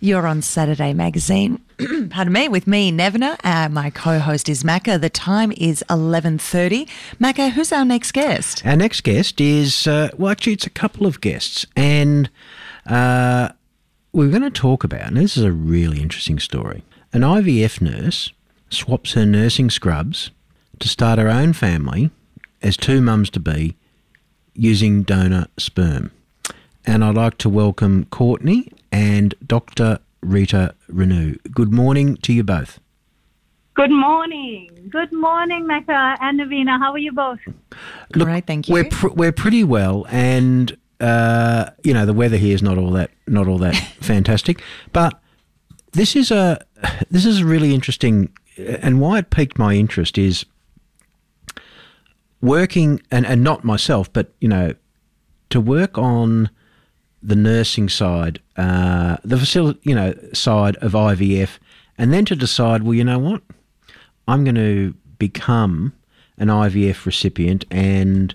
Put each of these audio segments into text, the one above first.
You're on Saturday Magazine. Pardon me, with me, Nevena. Uh, my co-host is Macca. The time is 11.30. Macca, who's our next guest? Our next guest is, uh, well, actually, it's a couple of guests. And uh, we're going to talk about, and this is a really interesting story, an IVF nurse swaps her nursing scrubs to start her own family as two mums to be using donor sperm. And I'd like to welcome Courtney and Dr. Rita Rana. Good morning to you both. Good morning. Good morning, Mecca and Navina. How are you both? Look, Great, thank you. We're pr- we're pretty well, and uh, you know the weather here is not all that not all that fantastic, but this is a this is a really interesting, and why it piqued my interest is working and and not myself, but you know to work on the nursing side, uh, the facility, you know, side of IVF, and then to decide, well, you know what, I'm going to become an IVF recipient, and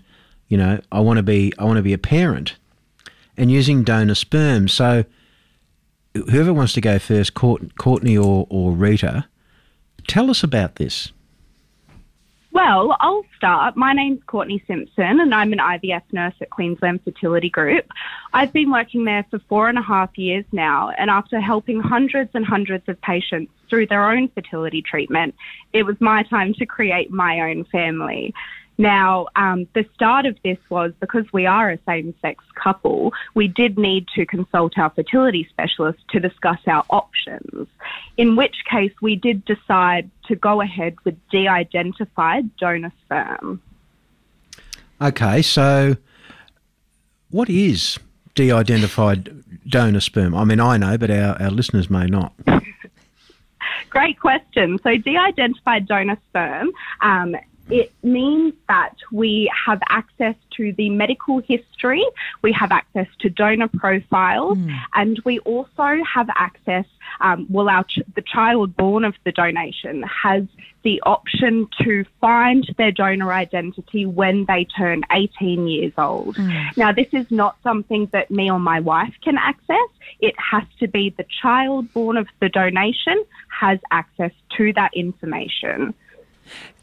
you know, I want to be, I want to be a parent, and using donor sperm. So, whoever wants to go first, Courtney or or Rita, tell us about this. Well, I'll start. My name's Courtney Simpson, and I'm an IVF nurse at Queensland Fertility Group. I've been working there for four and a half years now, and after helping hundreds and hundreds of patients through their own fertility treatment, it was my time to create my own family. Now, um, the start of this was because we are a same sex couple, we did need to consult our fertility specialist to discuss our options, in which case we did decide to go ahead with de identified donor sperm. Okay, so what is de identified donor sperm? I mean, I know, but our, our listeners may not. Great question. So, de identified donor sperm um, it means that we have access to the medical history, we have access to donor profiles, mm. and we also have access. Um, well, our ch- the child born of the donation has the option to find their donor identity when they turn 18 years old. Mm. Now, this is not something that me or my wife can access. It has to be the child born of the donation has access to that information.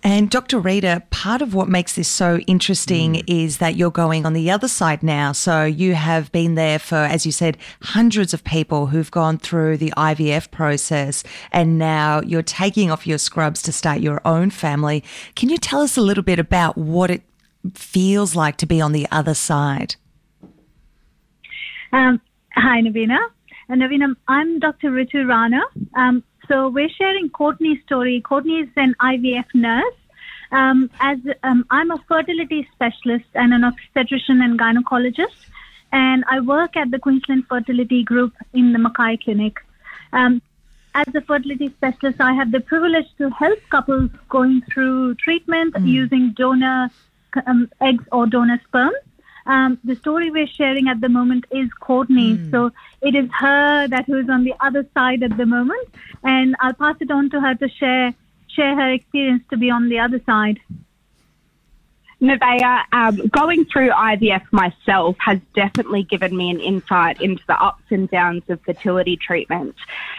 And Dr. Rita, part of what makes this so interesting mm. is that you're going on the other side now. So you have been there for, as you said, hundreds of people who've gone through the IVF process, and now you're taking off your scrubs to start your own family. Can you tell us a little bit about what it feels like to be on the other side? Um, hi, Navina. And Navina, I'm Dr. Ritu Rana. Um, so we're sharing Courtney's story. Courtney is an IVF nurse. Um, as um, I'm a fertility specialist and an obstetrician and gynecologist, and I work at the Queensland Fertility Group in the Mackay Clinic. Um, as a fertility specialist, I have the privilege to help couples going through treatment mm. using donor um, eggs or donor sperm. Um, the story we're sharing at the moment is Courtney. Mm. So it is her that who is on the other side at the moment, and I'll pass it on to her to share share her experience to be on the other side. Nevaeh, um, going through IVF myself has definitely given me an insight into the ups and downs of fertility treatment.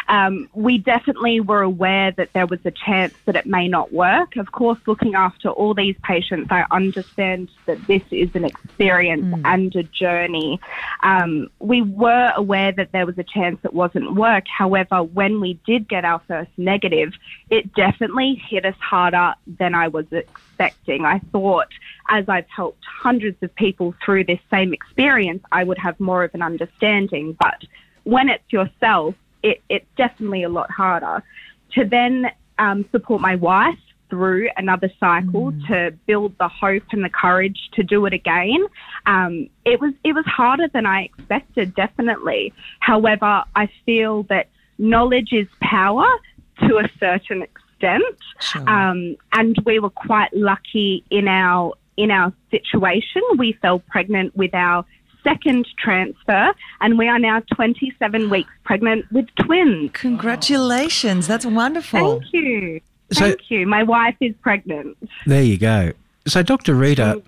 Um, we definitely were aware that there was a chance that it may not work. Of course, looking after all these patients, I understand that this is an experience mm. and a journey. Um, we were aware that there was a chance it wasn't work. However, when we did get our first negative, it definitely hit us harder than I was expecting. I thought as I've helped hundreds of people through this same experience, I would have more of an understanding. But when it's yourself, it, it's definitely a lot harder. To then um, support my wife through another cycle mm. to build the hope and the courage to do it again. Um, it was it was harder than I expected, definitely. However, I feel that knowledge is power to a certain extent. Sure. Um, and we were quite lucky in our in our situation. We fell pregnant with our second transfer, and we are now 27 weeks pregnant with twins. Congratulations. That's wonderful. Thank you. So- Thank you. My wife is pregnant. There you go. So, Dr. Rita,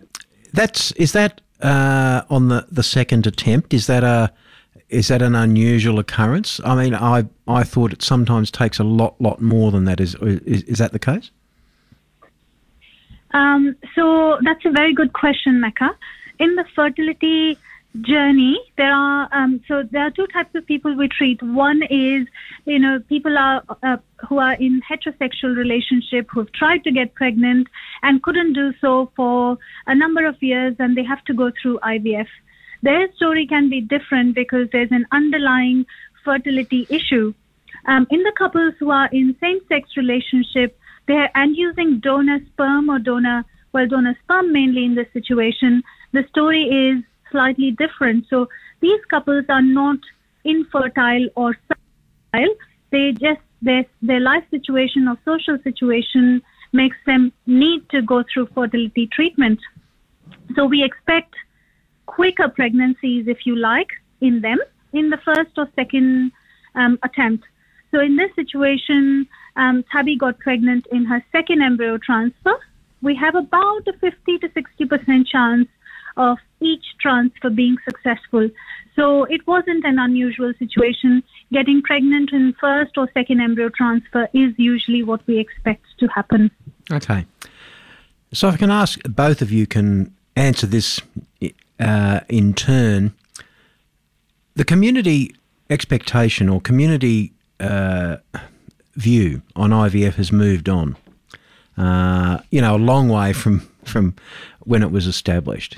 that's is that uh, on the, the second attempt? Is that a is that an unusual occurrence? I mean, I I thought it sometimes takes a lot lot more than that. Is is, is that the case? Um, so that's a very good question, Mecca. In the fertility journey, there are um, so there are two types of people we treat. One is you know people are uh, who are in heterosexual relationship who have tried to get pregnant and couldn't do so for a number of years, and they have to go through IVF. Their story can be different because there's an underlying fertility issue. Um, in the couples who are in same-sex relationship, they're and using donor sperm or donor well donor sperm mainly in this situation the story is slightly different. So these couples are not infertile or fertile. They just their their life situation or social situation makes them need to go through fertility treatment. So we expect quicker pregnancies if you like in them in the first or second um, attempt so in this situation, um, Tabby got pregnant in her second embryo transfer. We have about a 50 to 60 percent chance of each transfer being successful. So it wasn't an unusual situation. Getting pregnant in first or second embryo transfer is usually what we expect to happen. Okay. So, if I can ask, both of you can answer this uh, in turn. The community expectation or community uh, view on IVF has moved on. Uh, you know, a long way from from when it was established.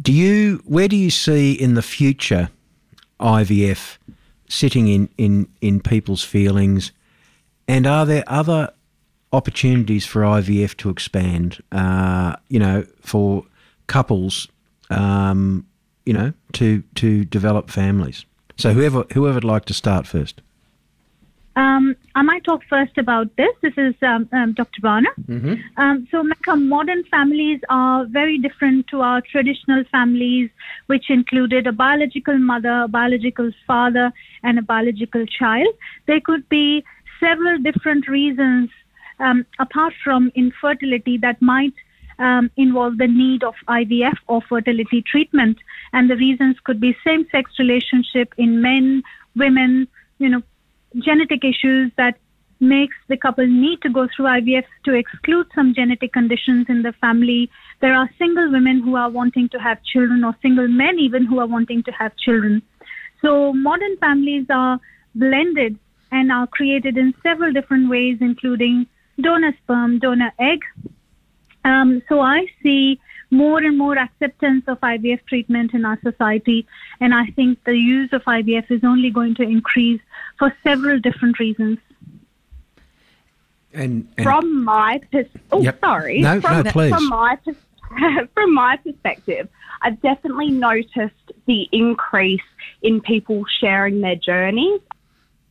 Do you? Where do you see in the future IVF sitting in in in people's feelings? And are there other opportunities for IVF to expand? Uh, you know, for couples, um, you know, to to develop families. So whoever whoever'd like to start first. Um, I might talk first about this. This is um, um, Dr. Rana. Um, so, Mecca, modern families are very different to our traditional families, which included a biological mother, a biological father, and a biological child. There could be several different reasons, um, apart from infertility, that might um, involve the need of IVF or fertility treatment. And the reasons could be same sex relationship in men, women, you know, genetic issues that makes the couple need to go through IVF to exclude some genetic conditions in the family. There are single women who are wanting to have children or single men even who are wanting to have children. So modern families are blended and are created in several different ways, including donor sperm, donor egg. Um, so I see more and more acceptance of IVF treatment in our society, and I think the use of IVF is only going to increase for several different reasons. And, and From my pers- oh Yep. sorry No, from, no, please. from my pers- from my perspective, I've definitely noticed the increase in people sharing their journeys,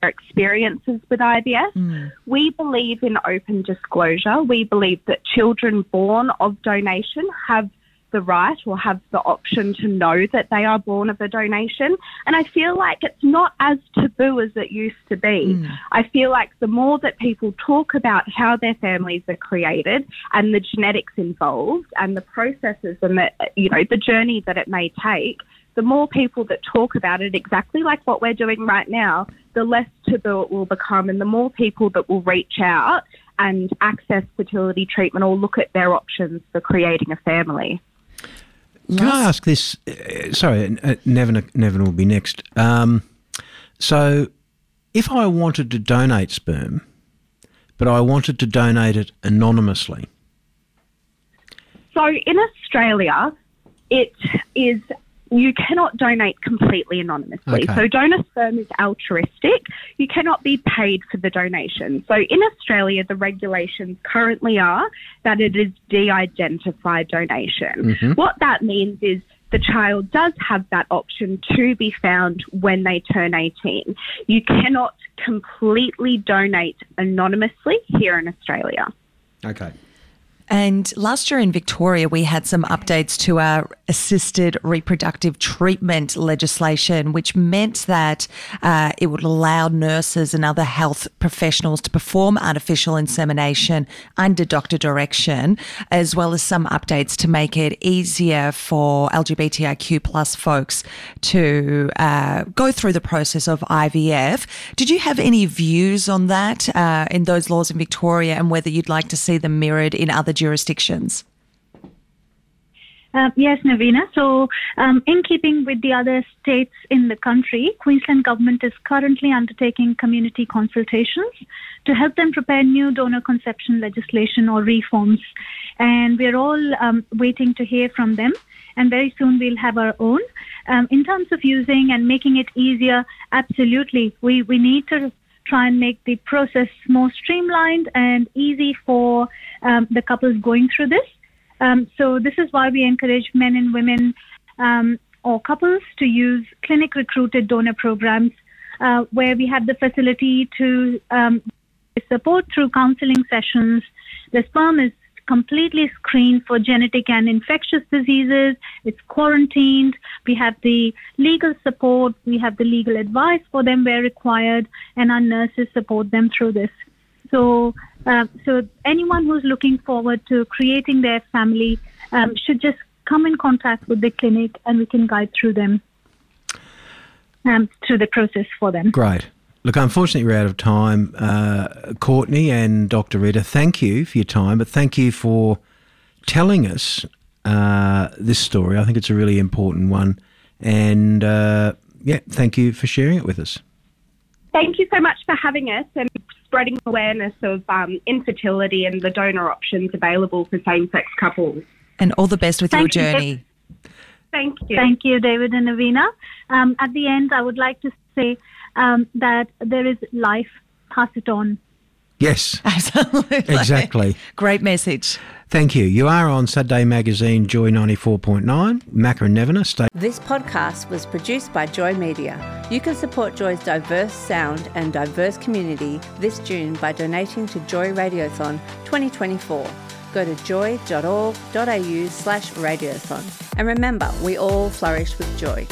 experiences with IVF. Hmm. We believe in open disclosure. We believe that children born of donation have the right or have the option to know that they are born of a donation. And I feel like it's not as taboo as it used to be. Hmm. I feel like the more that people talk about how their families are created and the genetics involved and the processes and the you know the journey that it may take, the more people that talk about it exactly like what we're doing right now, the less taboo it will become and the more people that will reach out and access fertility treatment or look at their options for creating a family. Can I ask this? Uh, sorry, uh, Nevin, Nevin will be next. Um, so, if I wanted to donate sperm, but I wanted to donate it anonymously, So in Australia, it is you cannot donate completely anonymously. Okay. So donor sperm is altruistic. You cannot be paid for the donation. So in Australia, the regulations currently are that it is de-identified donation. Mm-hmm. What that means is the child does have that option to be found when they turn 18. You cannot completely donate anonymously here in Australia. Okay. And last year in Victoria, we had some updates to our assisted reproductive treatment legislation, which meant that uh, it would allow nurses and other health professionals to perform artificial insemination under doctor direction, as well as some updates to make it easier for LGBTIQ plus folks to uh, go through the process of IVF. Did you have any views on that uh, in those laws in Victoria and whether you'd like to see them mirrored in other jurisdictions? Uh, yes, Navina. So, um, in keeping with the other states in the country, Queensland government is currently undertaking community consultations to help them prepare new donor conception legislation or reforms. And we're all um, waiting to hear from them. And very soon we'll have our own. Um, in terms of using and making it easier, absolutely. We, we need to try and make the process more streamlined and easy for um, the couples going through this. Um, so this is why we encourage men and women um, or couples to use clinic recruited donor programs uh, where we have the facility to um, support through counseling sessions. The sperm is completely screened for genetic and infectious diseases. It's quarantined. We have the legal support. We have the legal advice for them where required, and our nurses support them through this. So, uh, so anyone who's looking forward to creating their family um, should just come in contact with the clinic, and we can guide through them um, through the process for them. Great. Look, unfortunately, we're out of time. Uh, Courtney and Dr. Rita, thank you for your time, but thank you for telling us uh, this story. I think it's a really important one. And uh, yeah, thank you for sharing it with us. Thank you so much for having us and spreading awareness of um, infertility and the donor options available for same sex couples. And all the best with Thank your you. journey. Thank you. Thank you, David and Navina. Um, at the end, I would like to say um, that there is life. Pass it on. Yes, Absolutely. exactly. Great message. Thank you. You are on Saturday Magazine Joy 94.9, Macca and Nevena. Stay This podcast was produced by Joy Media. You can support Joy's diverse sound and diverse community this June by donating to Joy Radiothon 2024. Go to joy.org.au slash radiothon. And remember, we all flourish with joy.